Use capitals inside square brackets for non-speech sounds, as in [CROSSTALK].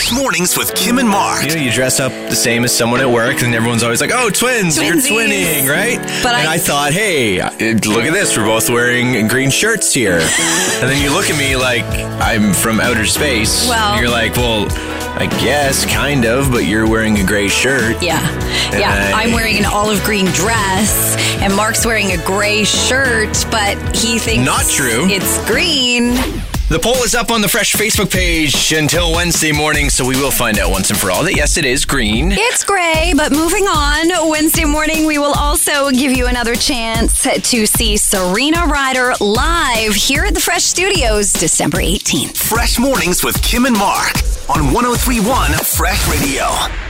Fresh mornings with Kim and Mark. You know, you dress up the same as someone at work, and everyone's always like, "Oh, twins! You're twinning, right?" But and I- I, thought, "Hey, uh, look at this! We're both wearing green shirts here." [LAUGHS] and then you look at me like I'm from outer space. Well- and you're like, "Well, I guess, kind of, but you're wearing a gray shirt." Yeah. Yeah. I- I'm wearing an olive green dress and Mark's wearing a gray shirt, but he thinks Not true. It's green. The poll is up on the Fresh Facebook page until Wednesday morning, so we will find out once and for all that yes, it is green. It's gray, but moving on. Wednesday morning, we will also give you another chance to see Serena Ryder live here at the Fresh Studios December 18th. Fresh mornings with Kim and Mark on 1031 Fresh Radio.